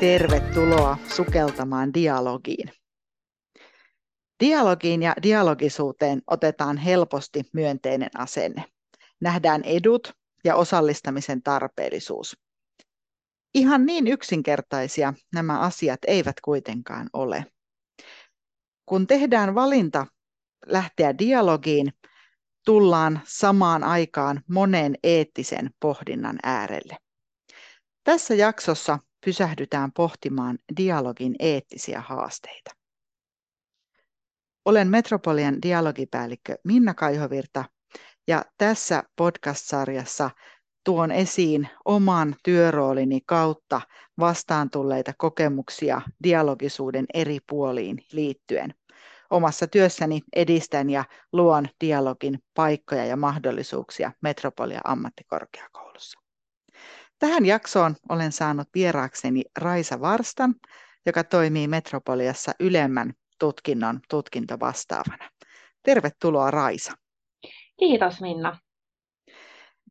Tervetuloa sukeltamaan dialogiin. Dialogiin ja dialogisuuteen otetaan helposti myönteinen asenne. Nähdään edut ja osallistamisen tarpeellisuus. Ihan niin yksinkertaisia nämä asiat eivät kuitenkaan ole. Kun tehdään valinta lähteä dialogiin, tullaan samaan aikaan monen eettisen pohdinnan äärelle. Tässä jaksossa pysähdytään pohtimaan dialogin eettisiä haasteita. Olen Metropolian dialogipäällikkö Minna Kaihovirta ja tässä podcast-sarjassa tuon esiin oman työroolini kautta vastaan tulleita kokemuksia dialogisuuden eri puoliin liittyen. Omassa työssäni edistän ja luon dialogin paikkoja ja mahdollisuuksia Metropolia ammattikorkeakoulussa. Tähän jaksoon olen saanut vieraakseni Raisa Varstan, joka toimii Metropoliassa ylemmän tutkinnon tutkintovastaavana. Tervetuloa Raisa. Kiitos Minna.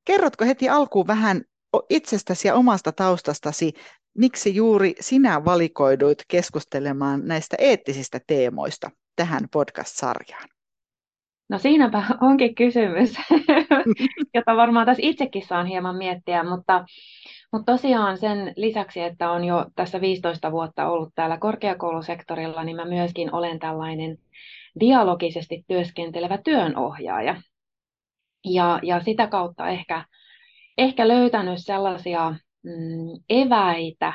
Kerrotko heti alkuun vähän itsestäsi ja omasta taustastasi, miksi juuri sinä valikoiduit keskustelemaan näistä eettisistä teemoista tähän podcast-sarjaan? No siinäpä onkin kysymys, jota varmaan tässä itsekin saan hieman miettiä, mutta, mutta tosiaan sen lisäksi, että on jo tässä 15 vuotta ollut täällä korkeakoulusektorilla, niin mä myöskin olen tällainen dialogisesti työskentelevä työnohjaaja. Ja, ja sitä kautta ehkä, ehkä löytänyt sellaisia mm, eväitä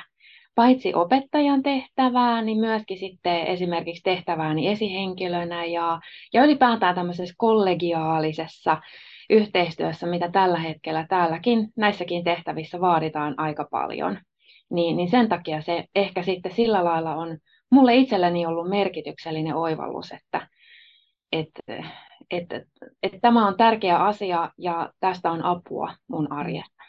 paitsi opettajan tehtävää, niin myöskin sitten esimerkiksi tehtävääni esihenkilönä ja, ja ylipäätään tämmöisessä kollegiaalisessa yhteistyössä, mitä tällä hetkellä täälläkin näissäkin tehtävissä vaaditaan aika paljon. Niin, niin sen takia se ehkä sitten sillä lailla on mulle itselleni ollut merkityksellinen oivallus, että, että, että, että, että tämä on tärkeä asia ja tästä on apua mun arjessa.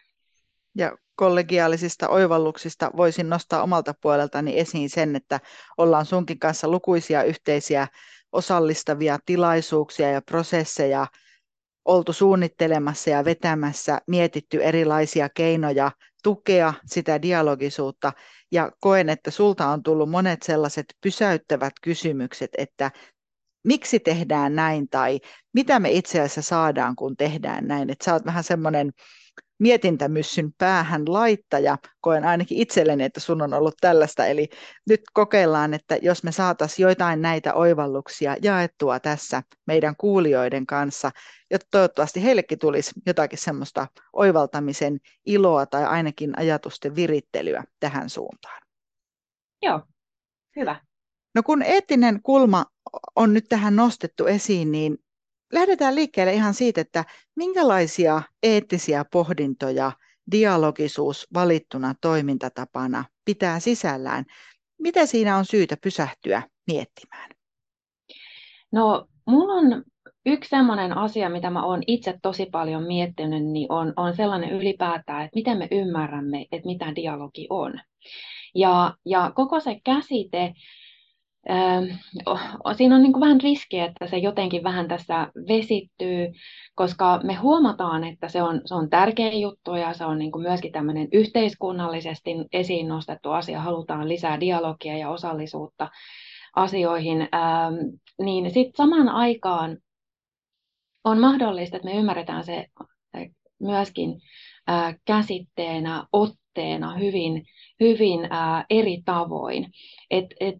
Ja kollegiaalisista oivalluksista voisin nostaa omalta puoleltani esiin sen, että ollaan sunkin kanssa lukuisia yhteisiä osallistavia tilaisuuksia ja prosesseja oltu suunnittelemassa ja vetämässä, mietitty erilaisia keinoja tukea sitä dialogisuutta ja koen, että sulta on tullut monet sellaiset pysäyttävät kysymykset, että miksi tehdään näin tai mitä me itse asiassa saadaan, kun tehdään näin. Että sä oot vähän semmoinen mietintämyssyn päähän laittaja. Koen ainakin itselleni, että sun on ollut tällaista. Eli nyt kokeillaan, että jos me saataisiin joitain näitä oivalluksia jaettua tässä meidän kuulijoiden kanssa, jotta toivottavasti heillekin tulisi jotakin semmoista oivaltamisen iloa tai ainakin ajatusten virittelyä tähän suuntaan. Joo, hyvä. No kun eettinen kulma on nyt tähän nostettu esiin, niin lähdetään liikkeelle ihan siitä, että minkälaisia eettisiä pohdintoja dialogisuus valittuna toimintatapana pitää sisällään. Mitä siinä on syytä pysähtyä miettimään? No, mulla on yksi sellainen asia, mitä mä oon itse tosi paljon miettinyt, niin on, on sellainen ylipäätään, että miten me ymmärrämme, että mitä dialogi on. Ja, ja koko se käsite siinä on niin kuin vähän riski, että se jotenkin vähän tässä vesittyy, koska me huomataan, että se on, se on tärkeä juttu ja se on niin kuin myöskin tämmöinen yhteiskunnallisesti esiin nostettu asia. Halutaan lisää dialogia ja osallisuutta asioihin, niin sitten samaan aikaan on mahdollista, että me ymmärretään se myöskin käsitteenä, otteena hyvin, hyvin eri tavoin. Et, et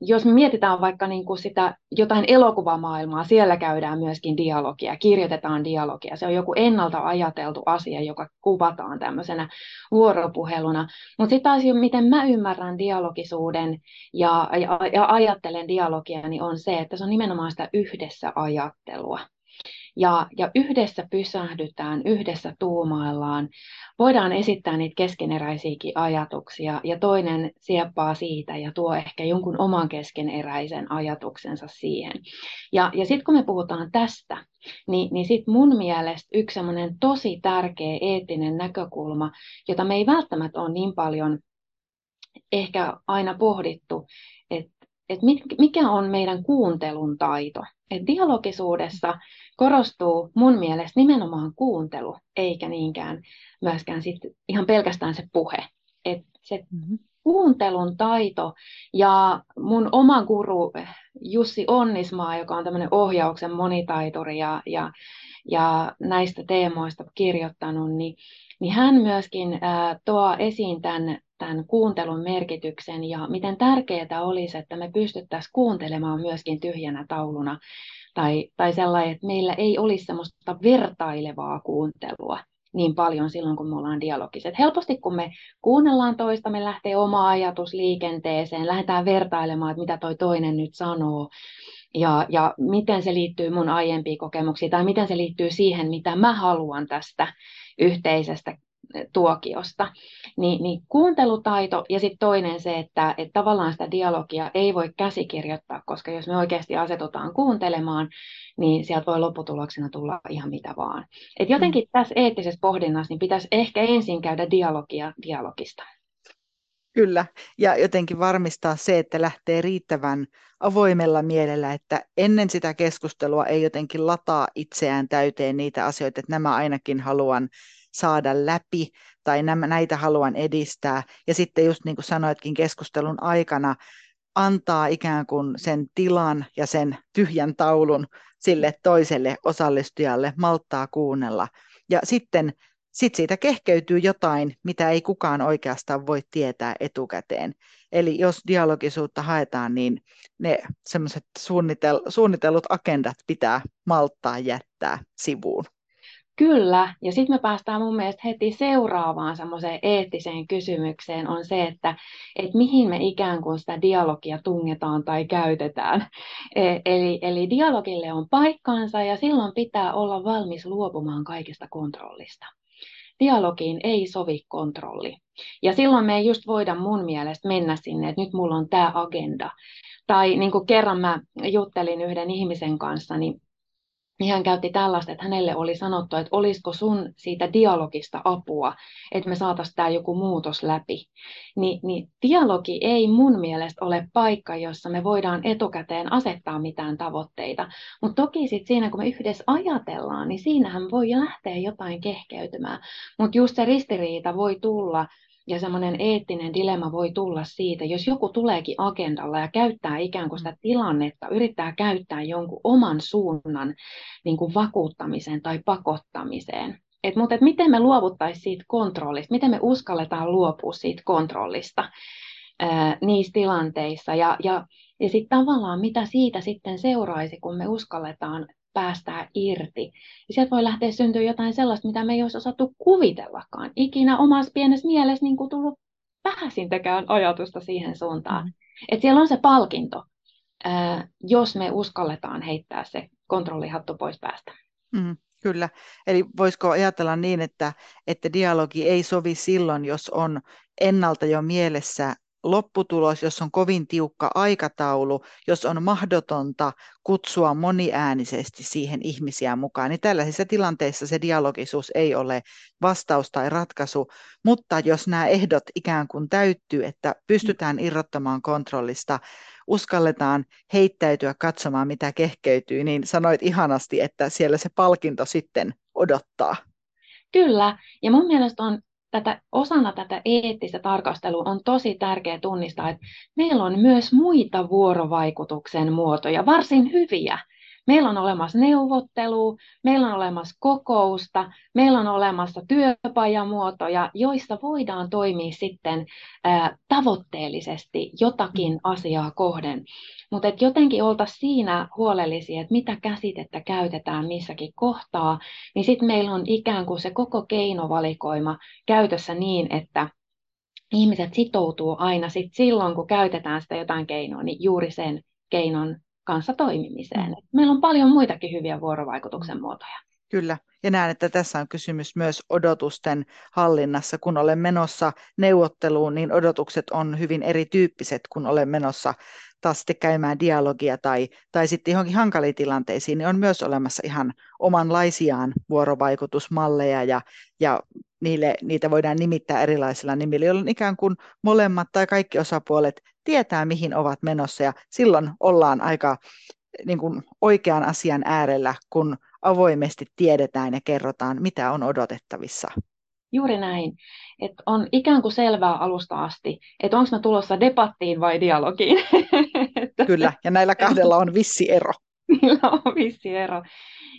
jos me mietitään vaikka niin kuin sitä jotain elokuvamaailmaa, siellä käydään myöskin dialogia, kirjoitetaan dialogia. Se on joku ennalta ajateltu asia, joka kuvataan tämmöisenä vuoropuheluna. Mutta sitten taas, miten mä ymmärrän dialogisuuden ja, ja, ja ajattelen dialogia, niin on se, että se on nimenomaan sitä yhdessä ajattelua ja, ja yhdessä pysähdytään, yhdessä tuumaillaan, voidaan esittää niitä keskeneräisiäkin ajatuksia ja toinen sieppaa siitä ja tuo ehkä jonkun oman keskeneräisen ajatuksensa siihen. Ja, ja sitten kun me puhutaan tästä, niin, niin sitten mun mielestä yksi tosi tärkeä eettinen näkökulma, jota me ei välttämättä ole niin paljon ehkä aina pohdittu, että et mikä on meidän kuuntelun taito. Et dialogisuudessa korostuu mun mielestä nimenomaan kuuntelu, eikä niinkään myöskään sit ihan pelkästään se puhe. Et se mm-hmm. kuuntelun taito ja mun oma guru Jussi Onnismaa, joka on tämmöinen ohjauksen monitaituri ja, ja, ja näistä teemoista kirjoittanut, niin, niin hän myöskin ää, tuo esiin tämän, tämän kuuntelun merkityksen ja miten tärkeää olisi, että me pystyttäisiin kuuntelemaan myöskin tyhjänä tauluna tai, tai sellainen, että meillä ei olisi semmoista vertailevaa kuuntelua niin paljon silloin, kun me ollaan dialogiset. Helposti, kun me kuunnellaan toista, me lähtee oma ajatus liikenteeseen, lähdetään vertailemaan, että mitä toi toinen nyt sanoo, ja, ja miten se liittyy mun aiempiin kokemuksiin, tai miten se liittyy siihen, mitä mä haluan tästä yhteisestä tuokiosta. Niin, niin kuuntelutaito ja sitten toinen se, että, että tavallaan sitä dialogia ei voi käsikirjoittaa, koska jos me oikeasti asetutaan kuuntelemaan, niin sieltä voi lopputuloksena tulla ihan mitä vaan. Et jotenkin mm. tässä eettisessä pohdinnassa niin pitäisi ehkä ensin käydä dialogia dialogista. Kyllä, ja jotenkin varmistaa se, että lähtee riittävän avoimella mielellä, että ennen sitä keskustelua ei jotenkin lataa itseään täyteen niitä asioita, että nämä ainakin haluan saada läpi tai näitä haluan edistää. Ja sitten just niin kuin sanoitkin keskustelun aikana, antaa ikään kuin sen tilan ja sen tyhjän taulun sille toiselle osallistujalle, malttaa kuunnella. Ja sitten sit siitä kehkeytyy jotain, mitä ei kukaan oikeastaan voi tietää etukäteen. Eli jos dialogisuutta haetaan, niin ne semmoiset suunnitellut agendat pitää malttaa jättää sivuun. Kyllä, ja sitten me päästään mun mielestä heti seuraavaan semmoiseen eettiseen kysymykseen, on se, että et mihin me ikään kuin sitä dialogia tungetaan tai käytetään. E, eli, eli dialogille on paikkaansa ja silloin pitää olla valmis luopumaan kaikesta kontrollista. Dialogiin ei sovi kontrolli. Ja silloin me ei just voida mun mielestä mennä sinne, että nyt mulla on tämä agenda. Tai niin kuin kerran mä juttelin yhden ihmisen kanssa, niin niin hän käytti tällaista, että hänelle oli sanottu, että olisiko sun siitä dialogista apua, että me saataisiin tämä joku muutos läpi. Ni, niin dialogi ei mun mielestä ole paikka, jossa me voidaan etukäteen asettaa mitään tavoitteita. Mutta toki sit siinä, kun me yhdessä ajatellaan, niin siinähän voi lähteä jotain kehkeytymään. Mutta just se ristiriita voi tulla ja semmoinen eettinen dilemma voi tulla siitä, jos joku tuleekin agendalla ja käyttää ikään kuin sitä tilannetta, yrittää käyttää jonkun oman suunnan niin kuin vakuuttamiseen tai pakottamiseen. Et, mutta et miten me luovuttaisiin siitä kontrollista, miten me uskalletaan luopua siitä kontrollista ää, niissä tilanteissa? Ja, ja, ja sitten tavallaan mitä siitä sitten seuraisi, kun me uskalletaan päästää irti. Ja sieltä voi lähteä syntyä jotain sellaista, mitä me ei olisi osattu kuvitellakaan. Ikinä omassa pienessä mielessä niin kuin tullut vähäisintäkään ajatusta siihen suuntaan. Mm. Että siellä on se palkinto, ää, jos me uskalletaan heittää se kontrollihattu pois päästä. Mm, kyllä. Eli voisiko ajatella niin, että, että dialogi ei sovi silloin, jos on ennalta jo mielessä lopputulos, jos on kovin tiukka aikataulu, jos on mahdotonta kutsua moniäänisesti siihen ihmisiä mukaan, niin tällaisissa tilanteissa se dialogisuus ei ole vastaus tai ratkaisu, mutta jos nämä ehdot ikään kuin täyttyy, että pystytään irrottamaan kontrollista, uskalletaan heittäytyä katsomaan, mitä kehkeytyy, niin sanoit ihanasti, että siellä se palkinto sitten odottaa. Kyllä, ja mun mielestä on tätä, osana tätä eettistä tarkastelua on tosi tärkeää tunnistaa, että meillä on myös muita vuorovaikutuksen muotoja, varsin hyviä. Meillä on olemassa neuvottelu, meillä on olemassa kokousta, meillä on olemassa työpajamuotoja, joissa voidaan toimia sitten ää, tavoitteellisesti jotakin asiaa kohden. Mutta jotenkin oltaisiin siinä huolellisia, että mitä käsitettä käytetään missäkin kohtaa, niin sitten meillä on ikään kuin se koko keinovalikoima käytössä niin, että ihmiset sitoutuu aina sit silloin, kun käytetään sitä jotain keinoa, niin juuri sen keinon kanssa toimimiseen. Mm. Meillä on paljon muitakin hyviä vuorovaikutuksen mm. muotoja. Kyllä, ja näen, että tässä on kysymys myös odotusten hallinnassa. Kun olen menossa neuvotteluun, niin odotukset on hyvin erityyppiset, kun olen menossa taas sitten käymään dialogia tai, tai sitten johonkin hankaliin tilanteisiin, niin on myös olemassa ihan omanlaisiaan vuorovaikutusmalleja ja, ja niille, niitä voidaan nimittää erilaisilla nimillä, jolloin ikään kuin molemmat tai kaikki osapuolet tietää, mihin ovat menossa ja silloin ollaan aika niin kuin oikean asian äärellä, kun avoimesti tiedetään ja kerrotaan, mitä on odotettavissa. Juuri näin. Että on ikään kuin selvää alusta asti, että onko mä tulossa debattiin vai dialogiin. Kyllä, ja näillä kahdella on vissi ero. Niillä on vissi ero.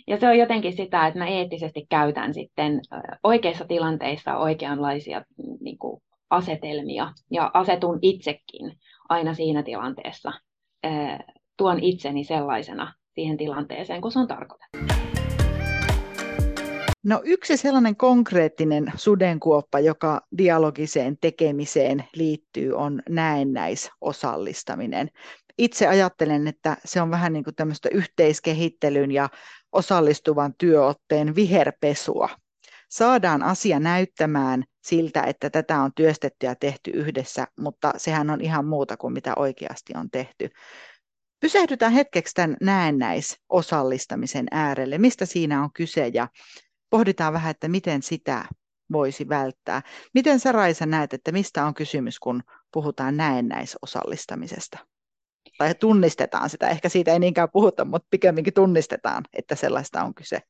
Ja se on jotenkin sitä, että mä eettisesti käytän sitten oikeissa tilanteissa oikeanlaisia niin kuin asetelmia ja asetun itsekin aina siinä tilanteessa, tuon itseni sellaisena siihen tilanteeseen, kun se on tarkoitettu. No yksi sellainen konkreettinen sudenkuoppa, joka dialogiseen tekemiseen liittyy, on näennäisosallistaminen. Itse ajattelen, että se on vähän niin kuin tämmöistä yhteiskehittelyn ja osallistuvan työotteen viherpesua. Saadaan asia näyttämään siltä, että tätä on työstetty ja tehty yhdessä, mutta sehän on ihan muuta kuin mitä oikeasti on tehty. Pysähdytään hetkeksi tämän näennäisosallistamisen äärelle. Mistä siinä on kyse ja pohditaan vähän, että miten sitä voisi välttää. Miten sä Raisa näet, että mistä on kysymys, kun puhutaan näennäisosallistamisesta? Tai tunnistetaan sitä, ehkä siitä ei niinkään puhuta, mutta pikemminkin tunnistetaan, että sellaista on kyse.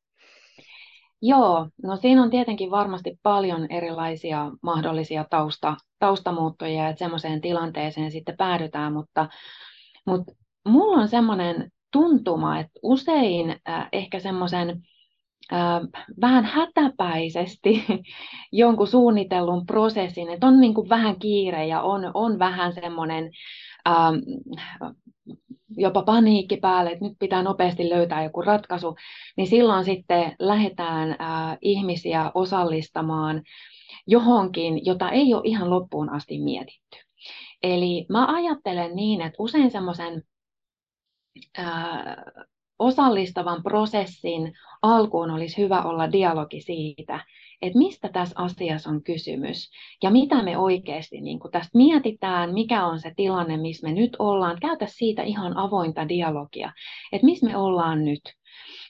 Joo, no siinä on tietenkin varmasti paljon erilaisia mahdollisia tausta, taustamuuttoja, että semmoiseen tilanteeseen sitten päädytään, mutta, mutta mulla on semmoinen tuntuma, että usein äh, ehkä semmoisen vähän hätäpäisesti jonkun suunnitellun prosessin, että on niin kuin vähän kiire ja on, on vähän semmoinen ähm, jopa paniikki päälle, että nyt pitää nopeasti löytää joku ratkaisu, niin silloin sitten lähdetään äh, ihmisiä osallistamaan johonkin, jota ei ole ihan loppuun asti mietitty. Eli mä ajattelen niin, että usein semmoisen osallistavan prosessin alkuun olisi hyvä olla dialogi siitä, että mistä tässä asiassa on kysymys ja mitä me oikeasti niin kuin tästä mietitään, mikä on se tilanne, missä me nyt ollaan. Käytä siitä ihan avointa dialogia, että missä me ollaan nyt.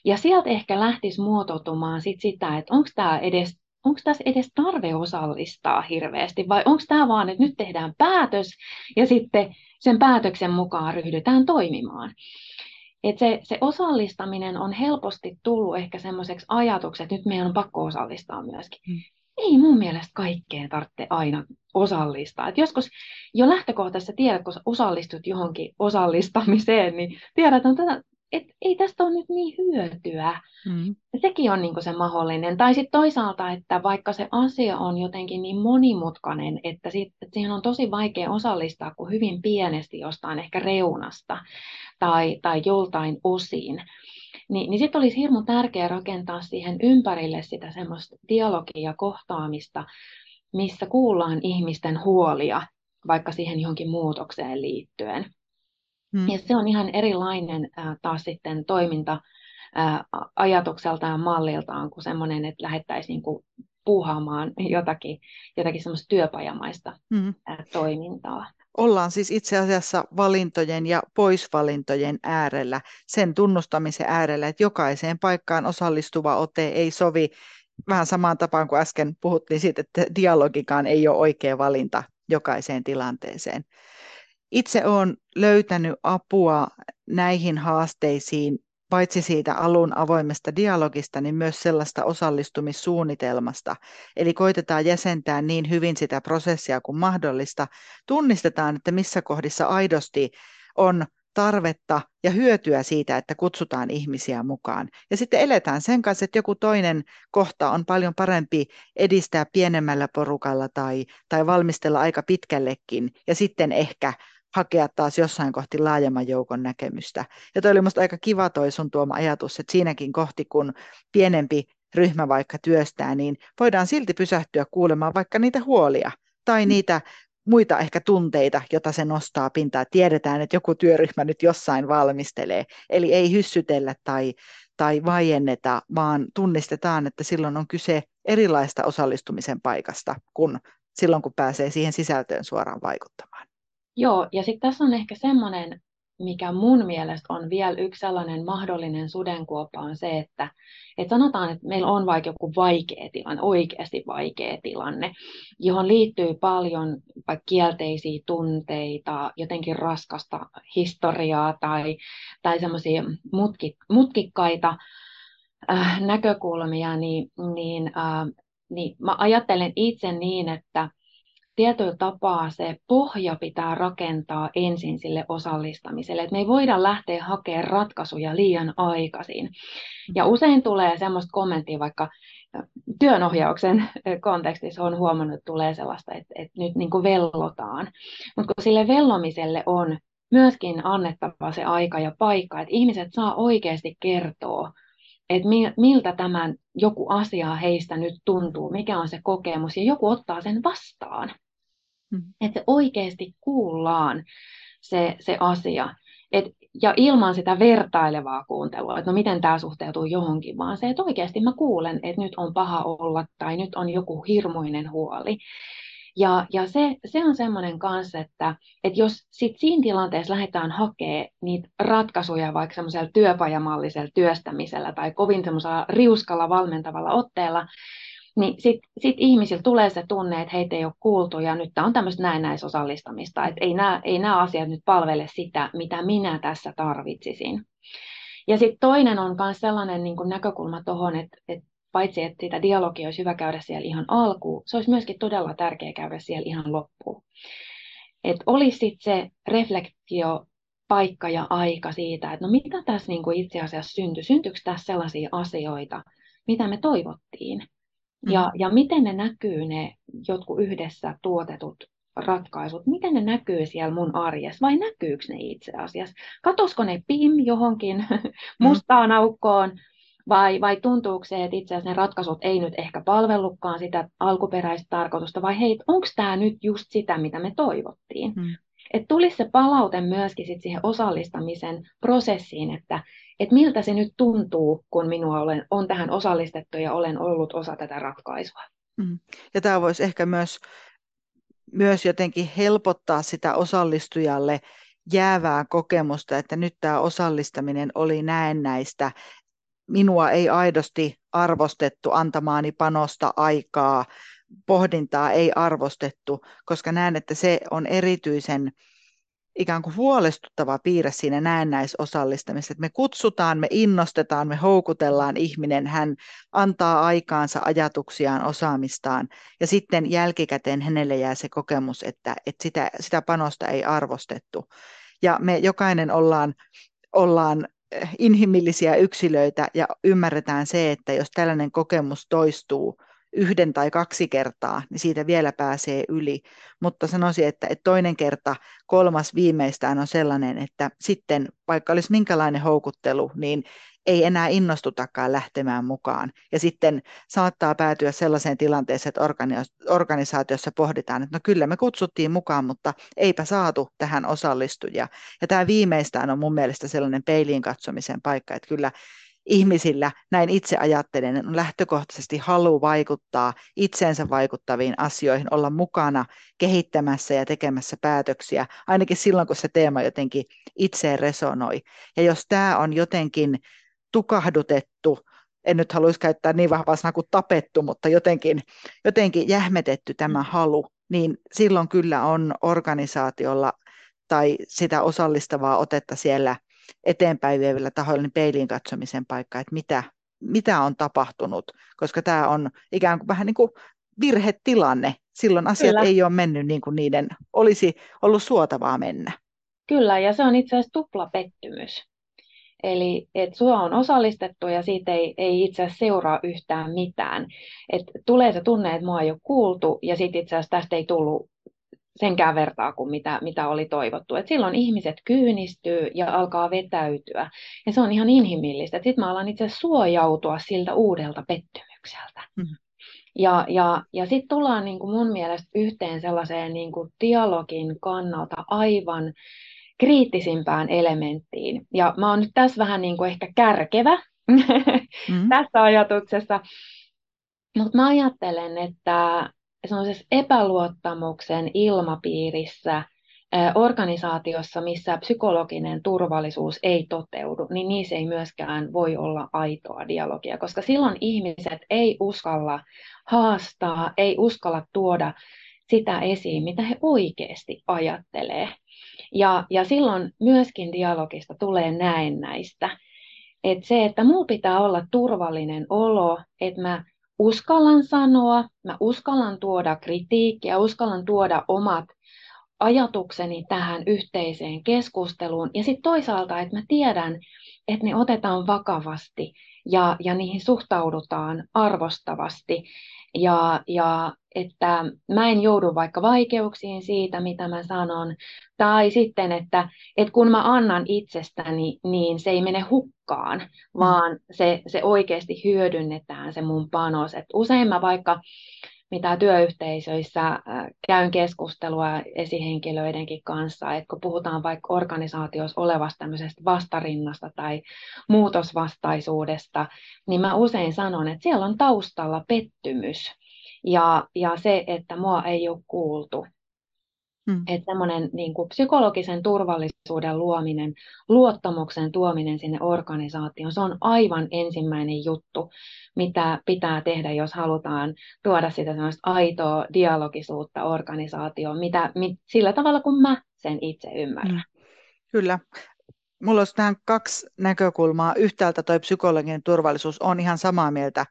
Ja sieltä ehkä lähtisi muotoutumaan sit sitä, että onko tämä edes onko tässä edes tarve osallistaa hirveästi vai onko tämä vaan, että nyt tehdään päätös ja sitten sen päätöksen mukaan ryhdytään toimimaan. Et se, se osallistaminen on helposti tullut ehkä semmoiseksi ajatukseksi, että nyt meidän on pakko osallistaa myöskin. Hmm. Ei mun mielestä kaikkeen tarvitse aina osallistaa. Et joskus jo lähtökohtaisesti tiedät, kun osallistut johonkin osallistamiseen, niin tiedät, että et ei tästä ole nyt niin hyötyä. Mm. Sekin on niin se mahdollinen. Tai sitten toisaalta, että vaikka se asia on jotenkin niin monimutkainen, että, sit, että siihen on tosi vaikea osallistaa kuin hyvin pienesti jostain ehkä reunasta tai, tai joltain osin, niin, niin sitten olisi hirmu tärkeää rakentaa siihen ympärille sitä semmoista dialogia ja kohtaamista, missä kuullaan ihmisten huolia vaikka siihen johonkin muutokseen liittyen. Mm. Ja se on ihan erilainen äh, taas sitten toiminta äh, ajatukseltaan ja malliltaan kuin semmoinen, että lähettäisiin niin puuhaamaan jotakin, jotakin semmoista työpajamaista mm. äh, toimintaa. Ollaan siis itse asiassa valintojen ja poisvalintojen äärellä, sen tunnustamisen äärellä, että jokaiseen paikkaan osallistuva ote ei sovi vähän samaan tapaan kuin äsken puhuttiin siitä, että dialogikaan ei ole oikea valinta jokaiseen tilanteeseen. Itse olen löytänyt apua näihin haasteisiin paitsi siitä alun avoimesta dialogista, niin myös sellaista osallistumissuunnitelmasta. Eli koitetaan jäsentää niin hyvin sitä prosessia kuin mahdollista. Tunnistetaan, että missä kohdissa aidosti on tarvetta ja hyötyä siitä, että kutsutaan ihmisiä mukaan. Ja sitten eletään sen kanssa, että joku toinen kohta on paljon parempi edistää pienemmällä porukalla tai, tai valmistella aika pitkällekin ja sitten ehkä hakea taas jossain kohti laajemman joukon näkemystä. Ja toi oli musta aika kiva toi sun tuoma ajatus, että siinäkin kohti, kun pienempi ryhmä vaikka työstää, niin voidaan silti pysähtyä kuulemaan vaikka niitä huolia tai mm. niitä muita ehkä tunteita, joita se nostaa pintaan. Tiedetään, että joku työryhmä nyt jossain valmistelee. Eli ei hyssytellä tai, tai vaienneta, vaan tunnistetaan, että silloin on kyse erilaista osallistumisen paikasta kuin silloin, kun pääsee siihen sisältöön suoraan vaikuttamaan. Joo, ja sitten tässä on ehkä semmoinen, mikä mun mielestä on vielä yksi sellainen mahdollinen sudenkuoppa on se, että, että sanotaan, että meillä on vaikka joku vaikea tilanne, oikeasti vaikea tilanne, johon liittyy paljon vaikka kielteisiä tunteita, jotenkin raskasta historiaa tai, tai semmoisia mutkikkaita äh, näkökulmia, niin, niin, äh, niin mä ajattelen itse niin, että tietyllä tapaa se pohja pitää rakentaa ensin sille osallistamiselle. Et me ei voida lähteä hakemaan ratkaisuja liian aikaisin. Ja usein tulee semmoista kommenttia, vaikka työnohjauksen kontekstissa on huomannut, että tulee sellaista, että, että nyt niin kuin vellotaan. Mutta kun sille vellomiselle on myöskin annettava se aika ja paikka, että ihmiset saa oikeasti kertoa, että miltä tämän joku asia heistä nyt tuntuu, mikä on se kokemus, ja joku ottaa sen vastaan. Mm. Että oikeasti kuullaan se, se asia. Et, ja ilman sitä vertailevaa kuuntelua, että no miten tämä suhteutuu johonkin, vaan se, että oikeasti mä kuulen, että nyt on paha olla tai nyt on joku hirmuinen huoli. Ja, ja se, se on semmoinen kanssa, että, että jos sit siinä tilanteessa lähdetään hakemaan niitä ratkaisuja vaikka semmoisella työpajamallisella työstämisellä tai kovin semmoisella riuskalla valmentavalla otteella, niin sitten sit ihmisillä tulee se tunne, että heitä ei ole kuultu ja nyt tämä on tämmöistä näennäisosallistamista, että ei nämä, ei nämä asiat nyt palvele sitä, mitä minä tässä tarvitsisin. Ja sitten toinen on myös sellainen niin näkökulma tuohon, että, että paitsi että sitä dialogia olisi hyvä käydä siellä ihan alkuun, se olisi myöskin todella tärkeää käydä siellä ihan loppuun. Että olisi se reflektio paikka ja aika siitä, että no mitä tässä niin kuin itse asiassa syntyi, syntyykö tässä sellaisia asioita, mitä me toivottiin, ja, mm. ja miten ne näkyy ne jotkut yhdessä tuotetut ratkaisut, miten ne näkyy siellä mun arjessa vai näkyykö ne itse asiassa? Katosko ne pim johonkin mm. mustaan aukkoon vai, vai tuntuuko se, että itse asiassa ne ratkaisut ei nyt ehkä palvellutkaan sitä alkuperäistä tarkoitusta vai hei, onko tämä nyt just sitä, mitä me toivottiin? Mm. Että tulisi se palaute myöskin sit siihen osallistamisen prosessiin, että että miltä se nyt tuntuu, kun minua olen, on tähän osallistettu ja olen ollut osa tätä ratkaisua. Mm. Ja tämä voisi ehkä myös, myös jotenkin helpottaa sitä osallistujalle jäävää kokemusta, että nyt tämä osallistaminen oli näennäistä. Minua ei aidosti arvostettu antamaani panosta aikaa, pohdintaa ei arvostettu, koska näen, että se on erityisen ikään kuin huolestuttava piirre siinä näennäisosallistamisessa, että me kutsutaan, me innostetaan, me houkutellaan ihminen, hän antaa aikaansa, ajatuksiaan, osaamistaan ja sitten jälkikäteen hänelle jää se kokemus, että, että sitä, sitä panosta ei arvostettu. Ja me jokainen ollaan, ollaan eh, inhimillisiä yksilöitä ja ymmärretään se, että jos tällainen kokemus toistuu, yhden tai kaksi kertaa, niin siitä vielä pääsee yli. Mutta sanoisin, että, että toinen kerta, kolmas viimeistään on sellainen, että sitten vaikka olisi minkälainen houkuttelu, niin ei enää innostutakaan lähtemään mukaan. Ja sitten saattaa päätyä sellaiseen tilanteeseen, että organisaatiossa pohditaan, että no kyllä me kutsuttiin mukaan, mutta eipä saatu tähän osallistujia. Ja tämä viimeistään on mun mielestä sellainen peiliin katsomisen paikka, että kyllä ihmisillä, näin itse ajattelen, on lähtökohtaisesti halu vaikuttaa itseensä vaikuttaviin asioihin, olla mukana kehittämässä ja tekemässä päätöksiä, ainakin silloin, kun se teema jotenkin itseen resonoi. Ja jos tämä on jotenkin tukahdutettu, en nyt haluaisi käyttää niin vahvaa sanaa kuin tapettu, mutta jotenkin, jotenkin jähmetetty tämä halu, niin silloin kyllä on organisaatiolla tai sitä osallistavaa otetta siellä eteenpäin vievillä tahoilla niin peiliin katsomisen paikka, että mitä, mitä on tapahtunut, koska tämä on ikään kuin vähän niin kuin virhetilanne. Silloin asiat Kyllä. ei ole mennyt niin kuin niiden olisi ollut suotavaa mennä. Kyllä, ja se on itse asiassa tupla pettymys. Eli että sua on osallistettu ja siitä ei, ei itse asiassa seuraa yhtään mitään. Et tulee se tunne, että mua ei ole kuultu ja sitten itse asiassa tästä ei tullut senkään vertaa kuin mitä, mitä oli toivottu. Et silloin ihmiset kyynistyy ja alkaa vetäytyä. Ja se on ihan inhimillistä. Sitten mä alan itse suojautua siltä uudelta pettymykseltä. Mm. Ja, ja, ja sitten tullaan niin kuin mun mielestä yhteen sellaiseen niin kuin dialogin kannalta aivan kriittisimpään elementtiin. Ja mä oon nyt tässä vähän niin kuin ehkä kärkevä mm. tässä ajatuksessa, mutta mä ajattelen, että sellaisessa epäluottamuksen ilmapiirissä organisaatiossa, missä psykologinen turvallisuus ei toteudu, niin niissä ei myöskään voi olla aitoa dialogia, koska silloin ihmiset ei uskalla haastaa, ei uskalla tuoda sitä esiin, mitä he oikeasti ajattelee. Ja, ja silloin myöskin dialogista tulee näennäistä. että se, että mulla pitää olla turvallinen olo, että mä uskallan sanoa, mä uskallan tuoda kritiikkiä, uskallan tuoda omat ajatukseni tähän yhteiseen keskusteluun. Ja sitten toisaalta, että mä tiedän, että ne otetaan vakavasti ja, ja niihin suhtaudutaan arvostavasti. Ja, ja että mä en joudu vaikka vaikeuksiin siitä, mitä mä sanon. Tai sitten, että, että kun mä annan itsestäni, niin se ei mene hukkaan, mm. vaan se, se oikeasti hyödynnetään se mun panos. Et usein mä vaikka mitä työyhteisöissä äh, käyn keskustelua esihenkilöidenkin kanssa, että kun puhutaan vaikka organisaatiossa olevasta tämmöisestä vastarinnasta tai muutosvastaisuudesta, niin mä usein sanon, että siellä on taustalla pettymys ja, ja se, että mua ei ole kuultu. Hmm. Että semmoinen niin kuin psykologisen turvallisuuden luominen, luottamuksen tuominen sinne organisaatioon, se on aivan ensimmäinen juttu, mitä pitää tehdä, jos halutaan tuoda sitä semmoista aitoa dialogisuutta organisaatioon, mitä, mit, sillä tavalla kuin mä sen itse ymmärrän. Hmm. Kyllä. Mulla olisi tähän kaksi näkökulmaa. Yhtäältä toi psykologinen turvallisuus on ihan samaa mieltä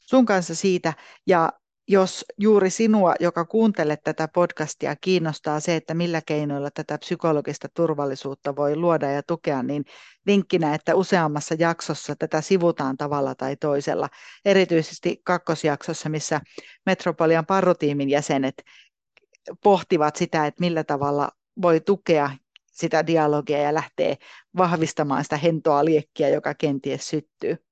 sun kanssa siitä, ja jos juuri sinua, joka kuuntelet tätä podcastia, kiinnostaa se, että millä keinoilla tätä psykologista turvallisuutta voi luoda ja tukea, niin vinkkinä, että useammassa jaksossa tätä sivutaan tavalla tai toisella, erityisesti kakkosjaksossa, missä Metropolian parrutiimin jäsenet pohtivat sitä, että millä tavalla voi tukea sitä dialogia ja lähtee vahvistamaan sitä hentoa liekkiä, joka kenties syttyy.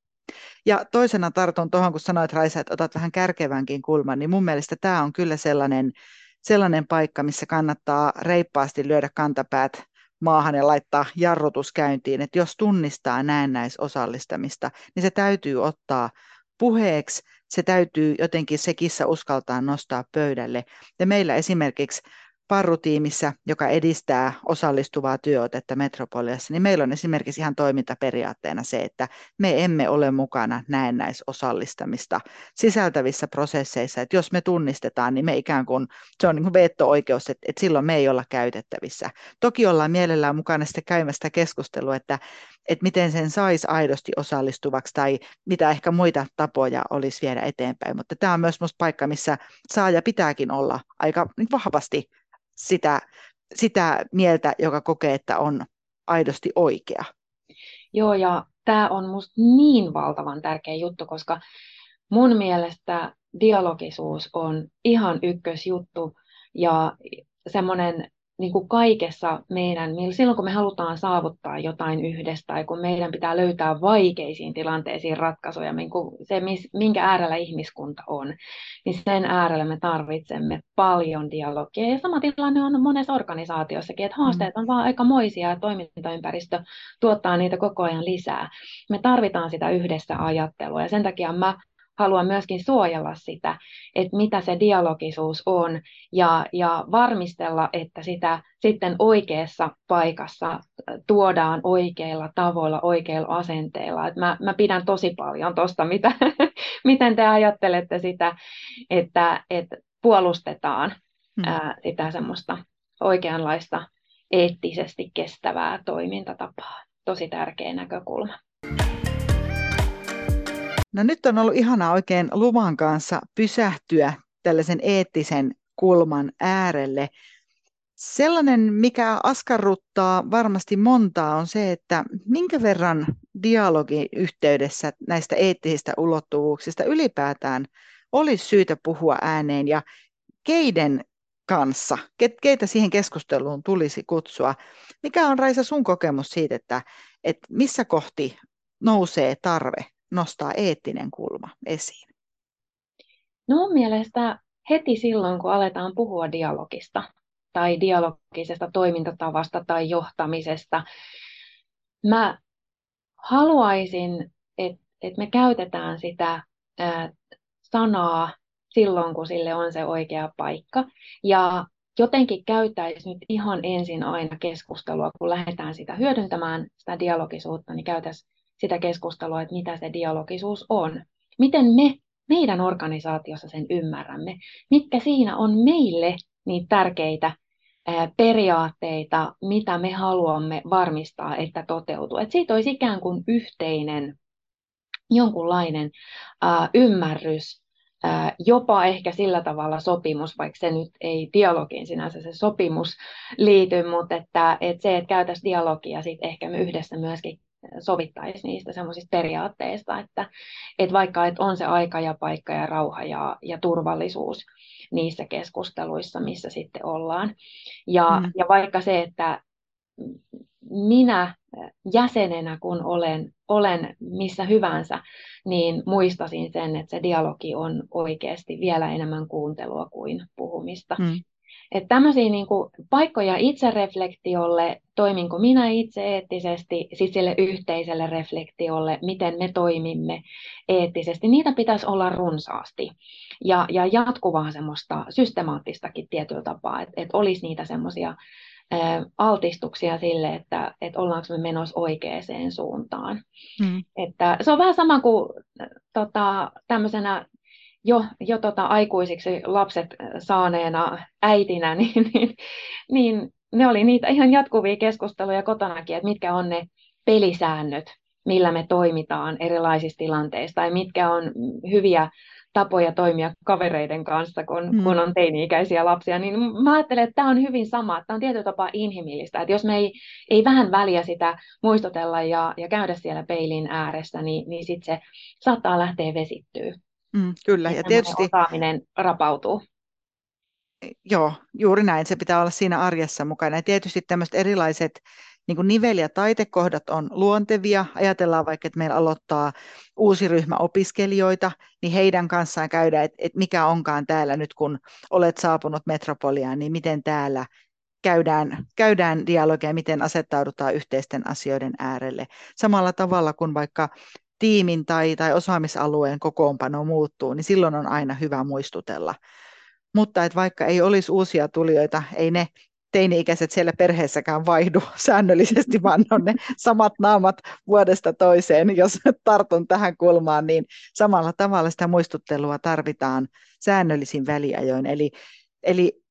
Ja toisena tartun tuohon, kun sanoit Raisa, että otat vähän kärkevänkin kulman, niin mun mielestä tämä on kyllä sellainen, sellainen paikka, missä kannattaa reippaasti lyödä kantapäät maahan ja laittaa jarrutus käyntiin, että jos tunnistaa näennäisosallistamista, niin se täytyy ottaa puheeksi, se täytyy jotenkin se kissa uskaltaa nostaa pöydälle. Ja meillä esimerkiksi parrutiimissä, joka edistää osallistuvaa työotetta Metropoliassa, niin meillä on esimerkiksi ihan toimintaperiaatteena se, että me emme ole mukana näennäisosallistamista sisältävissä prosesseissa, että jos me tunnistetaan, niin me ikään kuin, se on niin kuin veto-oikeus, että, että silloin me ei olla käytettävissä. Toki ollaan mielellään mukana sitten käymästä keskustelua, että, että miten sen saisi aidosti osallistuvaksi tai mitä ehkä muita tapoja olisi viedä eteenpäin, mutta tämä on myös minusta paikka, missä saaja pitääkin olla aika vahvasti sitä, sitä mieltä, joka kokee, että on aidosti oikea. Joo, ja tämä on minusta niin valtavan tärkeä juttu, koska mun mielestä dialogisuus on ihan ykkösjuttu ja semmoinen niin kuin kaikessa meidän, silloin kun me halutaan saavuttaa jotain yhdessä tai kun meidän pitää löytää vaikeisiin tilanteisiin ratkaisuja, niin kuin se minkä äärellä ihmiskunta on, niin sen äärellä me tarvitsemme paljon dialogia. Ja sama tilanne on monessa organisaatiossakin, että haasteet on vaan aika moisia ja toimintaympäristö tuottaa niitä koko ajan lisää. Me tarvitaan sitä yhdessä ajattelua ja sen takia mä haluan myöskin suojella sitä, että mitä se dialogisuus on ja, ja varmistella, että sitä sitten oikeassa paikassa tuodaan oikeilla tavoilla, oikeilla asenteilla. Et mä, mä pidän tosi paljon tuosta, mitä, miten te ajattelette sitä, että, että puolustetaan hmm. ää, sitä semmoista oikeanlaista eettisesti kestävää toimintatapaa. Tosi tärkeä näkökulma. No nyt on ollut ihanaa oikein luvan kanssa pysähtyä tällaisen eettisen kulman äärelle. Sellainen, mikä askarruttaa varmasti montaa, on se, että minkä verran dialogin yhteydessä näistä eettisistä ulottuvuuksista ylipäätään olisi syytä puhua ääneen ja keiden kanssa, keitä siihen keskusteluun tulisi kutsua. Mikä on Raisa sun kokemus siitä, että, että missä kohti nousee tarve nostaa eettinen kulma esiin? No mielestä heti silloin, kun aletaan puhua dialogista tai dialogisesta toimintatavasta tai johtamisesta, mä haluaisin, että et me käytetään sitä ää, sanaa silloin, kun sille on se oikea paikka. Ja jotenkin käytäisiin nyt ihan ensin aina keskustelua, kun lähdetään sitä hyödyntämään, sitä dialogisuutta, niin käytäisiin sitä keskustelua, että mitä se dialogisuus on. Miten me meidän organisaatiossa sen ymmärrämme. Mitkä siinä on meille niitä tärkeitä periaatteita, mitä me haluamme varmistaa, että toteutuu. Et siitä olisi ikään kuin yhteinen jonkunlainen ymmärrys, jopa ehkä sillä tavalla sopimus, vaikka se nyt ei dialogiin sinänsä se sopimus liity, mutta että, että se, että käytäisiin dialogia, sitten ehkä me yhdessä myöskin sovittaisi niistä semmoisista periaatteista, että, että vaikka että on se aika ja paikka ja rauha ja, ja turvallisuus niissä keskusteluissa, missä sitten ollaan. Ja, mm. ja vaikka se, että minä jäsenenä, kun olen, olen missä hyvänsä, niin muistasin sen, että se dialogi on oikeasti vielä enemmän kuuntelua kuin puhumista. Mm. Että tämmöisiä niin kuin, paikkoja itsereflektiolle, toiminko minä itse eettisesti, siis sille yhteiselle reflektiolle, miten me toimimme eettisesti, niitä pitäisi olla runsaasti. Ja, ja jatkuvaa semmoista systemaattistakin tietyllä tapaa, että, että olisi niitä semmoisia altistuksia sille, että, että ollaanko me menossa oikeaan suuntaan. Hmm. Että se on vähän sama kuin tota, tämmöisenä jo, jo tota, aikuisiksi lapset saaneena äitinä, niin, niin, niin ne oli niitä ihan jatkuvia keskusteluja kotonakin, että mitkä on ne pelisäännöt, millä me toimitaan erilaisissa tilanteissa, tai mitkä on hyviä tapoja toimia kavereiden kanssa, kun, mm. kun on teini-ikäisiä lapsia, niin mä ajattelen, että tämä on hyvin sama, että tämä on tietyllä tapaa inhimillistä, että jos me ei, ei vähän väliä sitä muistutella ja, ja käydä siellä peilin ääressä, niin, niin sitten se saattaa lähteä vesittyä. Mm, kyllä, ja, tietysti osaaminen rapautuu. Joo, juuri näin. Se pitää olla siinä arjessa mukana. Ja tietysti tämmöiset erilaiset niin kuin nivel- ja taitekohdat on luontevia. Ajatellaan vaikka, että meillä aloittaa uusi ryhmä opiskelijoita, niin heidän kanssaan käydään, että, että mikä onkaan täällä nyt, kun olet saapunut metropoliaan, niin miten täällä käydään, käydään dialogia, miten asettaudutaan yhteisten asioiden äärelle. Samalla tavalla kuin vaikka tiimin tai, tai osaamisalueen kokoonpano muuttuu, niin silloin on aina hyvä muistutella. Mutta että vaikka ei olisi uusia tulijoita, ei ne teini-ikäiset siellä perheessäkään vaihdu säännöllisesti, vaan on ne samat naamat vuodesta toiseen. Jos tartun tähän kulmaan, niin samalla tavalla sitä muistuttelua tarvitaan säännöllisin väliajoin. Eli, eli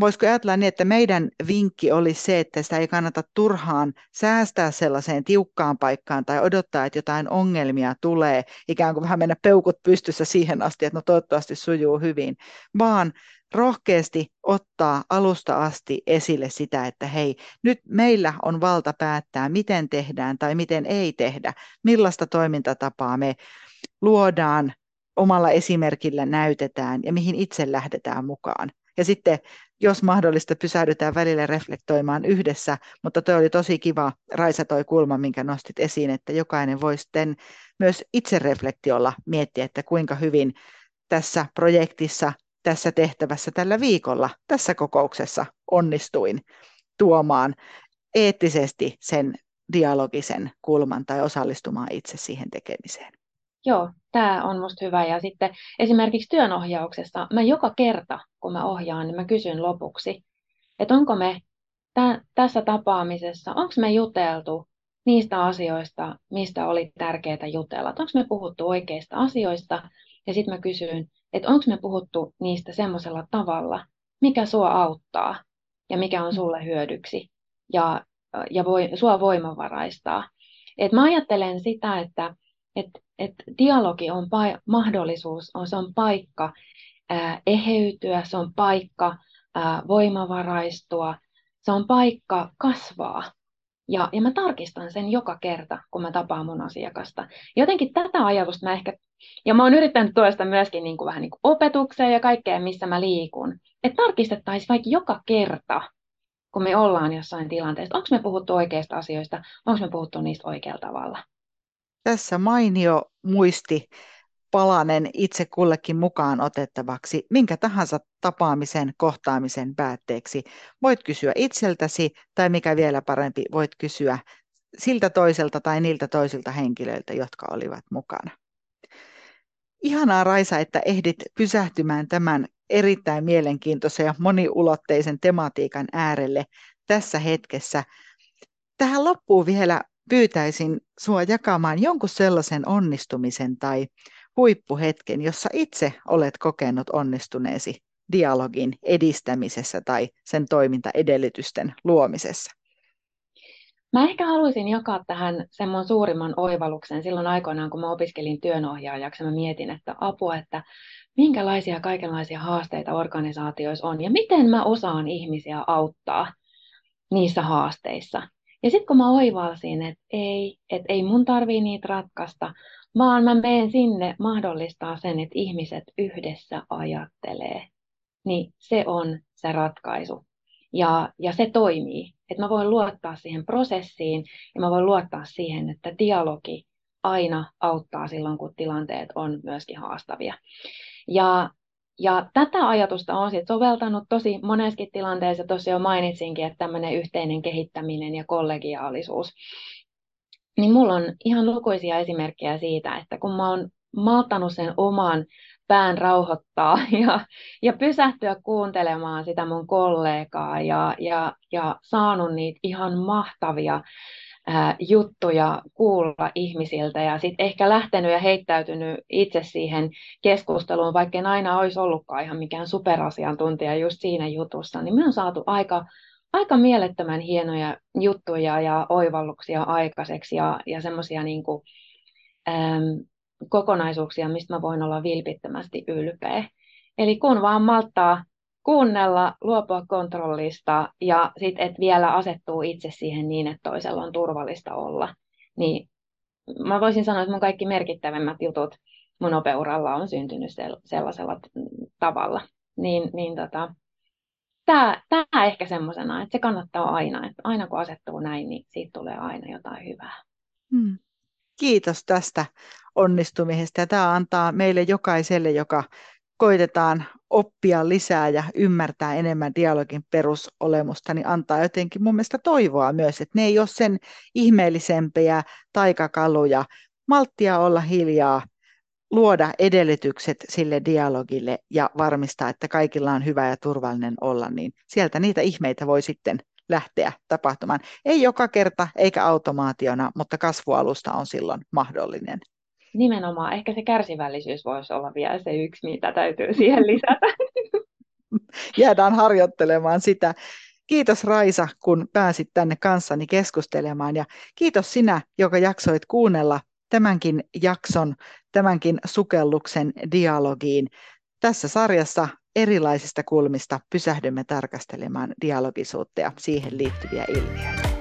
voisiko ajatella niin, että meidän vinkki olisi se, että sitä ei kannata turhaan säästää sellaiseen tiukkaan paikkaan tai odottaa, että jotain ongelmia tulee, ikään kuin vähän mennä peukut pystyssä siihen asti, että no toivottavasti sujuu hyvin, vaan rohkeasti ottaa alusta asti esille sitä, että hei, nyt meillä on valta päättää, miten tehdään tai miten ei tehdä, millaista toimintatapaa me luodaan, omalla esimerkillä näytetään ja mihin itse lähdetään mukaan. Ja sitten, jos mahdollista, pysähdytään välillä reflektoimaan yhdessä, mutta tuo oli tosi kiva, Raisa, toi kulma, minkä nostit esiin, että jokainen voi sitten myös itse reflektiolla miettiä, että kuinka hyvin tässä projektissa tässä tehtävässä tällä viikolla, tässä kokouksessa onnistuin tuomaan eettisesti sen dialogisen kulman tai osallistumaan itse siihen tekemiseen. Joo, tämä on minusta hyvä. Ja sitten esimerkiksi työnohjauksessa, mä joka kerta, kun mä ohjaan, niin mä kysyn lopuksi, että onko me tä- tässä tapaamisessa, onko me juteltu niistä asioista, mistä oli tärkeää jutella. Onko me puhuttu oikeista asioista? Ja sitten mä kysyn, että onko me puhuttu niistä semmoisella tavalla, mikä sua auttaa ja mikä on sulle hyödyksi ja, ja voi, sua voimavaraistaa. Et mä ajattelen sitä, että et, et dialogi on pa- mahdollisuus, on, se on paikka ää, eheytyä, se on paikka ää, voimavaraistua, se on paikka kasvaa. Ja, ja mä tarkistan sen joka kerta, kun mä tapaan mun asiakasta. Jotenkin tätä ajatusta mä ehkä ja mä oon yrittänyt tuoda sitä myöskin niin kuin vähän niin kuin opetukseen ja kaikkeen, missä mä liikun. Että tarkistettaisiin vaikka joka kerta, kun me ollaan jossain tilanteessa, onko me puhuttu oikeista asioista, onko me puhuttu niistä oikealla tavalla. Tässä mainio muisti palanen itse kullekin mukaan otettavaksi minkä tahansa tapaamisen, kohtaamisen päätteeksi. Voit kysyä itseltäsi tai mikä vielä parempi, voit kysyä siltä toiselta tai niiltä toisilta henkilöiltä, jotka olivat mukana. Ihanaa Raisa, että ehdit pysähtymään tämän erittäin mielenkiintoisen ja moniulotteisen tematiikan äärelle tässä hetkessä. Tähän loppuun vielä pyytäisin sinua jakamaan jonkun sellaisen onnistumisen tai huippuhetken, jossa itse olet kokenut onnistuneesi dialogin edistämisessä tai sen toimintaedellytysten luomisessa? Mä ehkä haluaisin jakaa tähän mun suurimman oivalluksen silloin aikoinaan, kun mä opiskelin työnohjaajaksi. Mä mietin, että apua, että minkälaisia kaikenlaisia haasteita organisaatioissa on ja miten mä osaan ihmisiä auttaa niissä haasteissa. Ja sitten kun mä oivalsin, että ei, että ei mun tarvii niitä ratkaista, vaan mä menen sinne mahdollistaa sen, että ihmiset yhdessä ajattelee, niin se on se ratkaisu. Ja, ja se toimii. Että mä voin luottaa siihen prosessiin ja mä voin luottaa siihen, että dialogi aina auttaa silloin, kun tilanteet on myöskin haastavia. Ja, ja tätä ajatusta on sit soveltanut tosi moneskin tilanteessa. Tuossa jo mainitsinkin, että tämmöinen yhteinen kehittäminen ja kollegiaalisuus. Niin mulla on ihan lukuisia esimerkkejä siitä, että kun mä oon malttanut sen oman pään rauhoittaa ja, ja pysähtyä kuuntelemaan sitä mun kollegaa ja, ja, ja saanut niitä ihan mahtavia juttuja kuulla ihmisiltä ja sitten ehkä lähtenyt ja heittäytynyt itse siihen keskusteluun, vaikka en aina olisi ollutkaan ihan mikään superasiantuntija just siinä jutussa, niin me on saatu aika, aika mielettömän hienoja juttuja ja oivalluksia aikaiseksi ja, ja semmoisia niin kokonaisuuksia, mistä mä voin olla vilpittömästi ylpeä. Eli kun vaan malttaa kuunnella, luopua kontrollista ja sitten, että vielä asettuu itse siihen niin, että toisella on turvallista olla, niin mä voisin sanoa, että mun kaikki merkittävimmät jutut mun opeuralla on syntynyt sellaisella tavalla. Niin, niin tota, tämä, ehkä semmoisena, että se kannattaa aina, että aina kun asettuu näin, niin siitä tulee aina jotain hyvää. Hmm. Kiitos tästä onnistumisesta. Tämä antaa meille jokaiselle, joka koitetaan oppia lisää ja ymmärtää enemmän dialogin perusolemusta, niin antaa jotenkin mun mielestä toivoa myös, että ne ei ole sen ihmeellisempiä taikakaluja. Malttia olla hiljaa, luoda edellytykset sille dialogille ja varmistaa, että kaikilla on hyvä ja turvallinen olla, niin sieltä niitä ihmeitä voi sitten lähteä tapahtumaan. Ei joka kerta eikä automaationa, mutta kasvualusta on silloin mahdollinen. Nimenomaan. Ehkä se kärsivällisyys voisi olla vielä se yksi, mitä täytyy siihen lisätä. Jäädään harjoittelemaan sitä. Kiitos Raisa, kun pääsit tänne kanssani keskustelemaan ja kiitos sinä, joka jaksoit kuunnella tämänkin jakson, tämänkin sukelluksen dialogiin. Tässä sarjassa erilaisista kulmista pysähdymme tarkastelemaan dialogisuutta ja siihen liittyviä ilmiöitä.